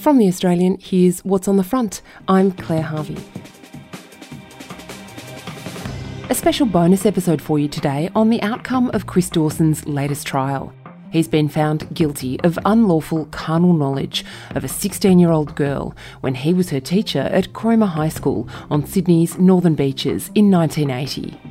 From The Australian, here's What's on the Front. I'm Claire Harvey. A special bonus episode for you today on the outcome of Chris Dawson's latest trial. He's been found guilty of unlawful carnal knowledge of a 16 year old girl when he was her teacher at Cromer High School on Sydney's Northern Beaches in 1980.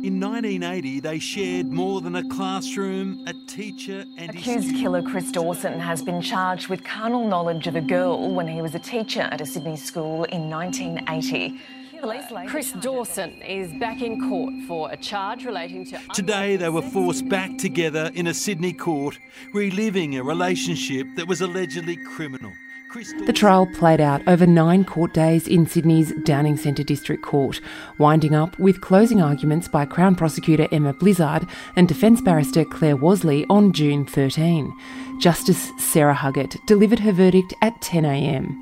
In 1980, they shared more than a classroom, a teacher, and his Accused killer Chris Dawson has been charged with carnal knowledge of a girl when he was a teacher at a Sydney school in 1980. Police Chris Dawson is back in court for a charge relating to. Today, they were forced back together in a Sydney court, reliving a relationship that was allegedly criminal. The trial played out over nine court days in Sydney's Downing Centre District Court, winding up with closing arguments by Crown Prosecutor Emma Blizzard and Defence Barrister Claire Wasley on June 13. Justice Sarah Huggett delivered her verdict at 10am.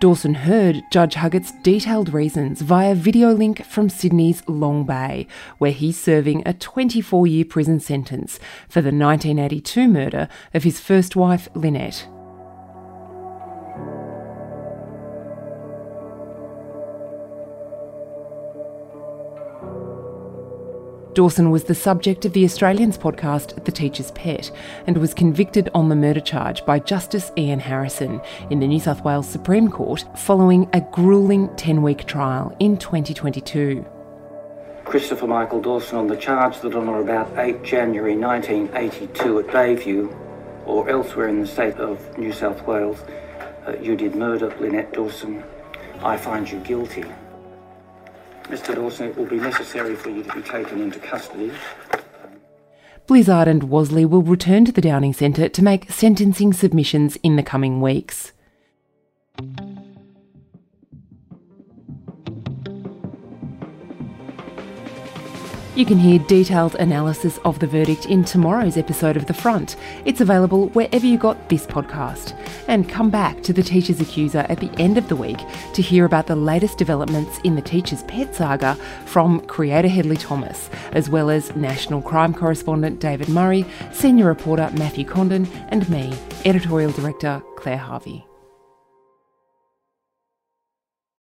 Dawson heard Judge Huggett's detailed reasons via video link from Sydney's Long Bay, where he's serving a 24 year prison sentence for the 1982 murder of his first wife, Lynette. Dawson was the subject of the Australians podcast The Teacher's Pet and was convicted on the murder charge by Justice Ian Harrison in the New South Wales Supreme Court following a gruelling 10 week trial in 2022. Christopher Michael Dawson on the charge that on or about 8 January 1982 at Bayview or elsewhere in the state of New South Wales, uh, you did murder Lynette Dawson. I find you guilty. Mr. Dawson, it will be necessary for you to be taken into custody. Blizzard and Wasley will return to the Downing Centre to make sentencing submissions in the coming weeks. You can hear detailed analysis of the verdict in tomorrow's episode of The Front. It's available wherever you got this podcast. And come back to The Teacher's Accuser at the end of the week to hear about the latest developments in the Teacher's Pet saga from creator Hedley Thomas, as well as national crime correspondent David Murray, senior reporter Matthew Condon, and me, editorial director Claire Harvey.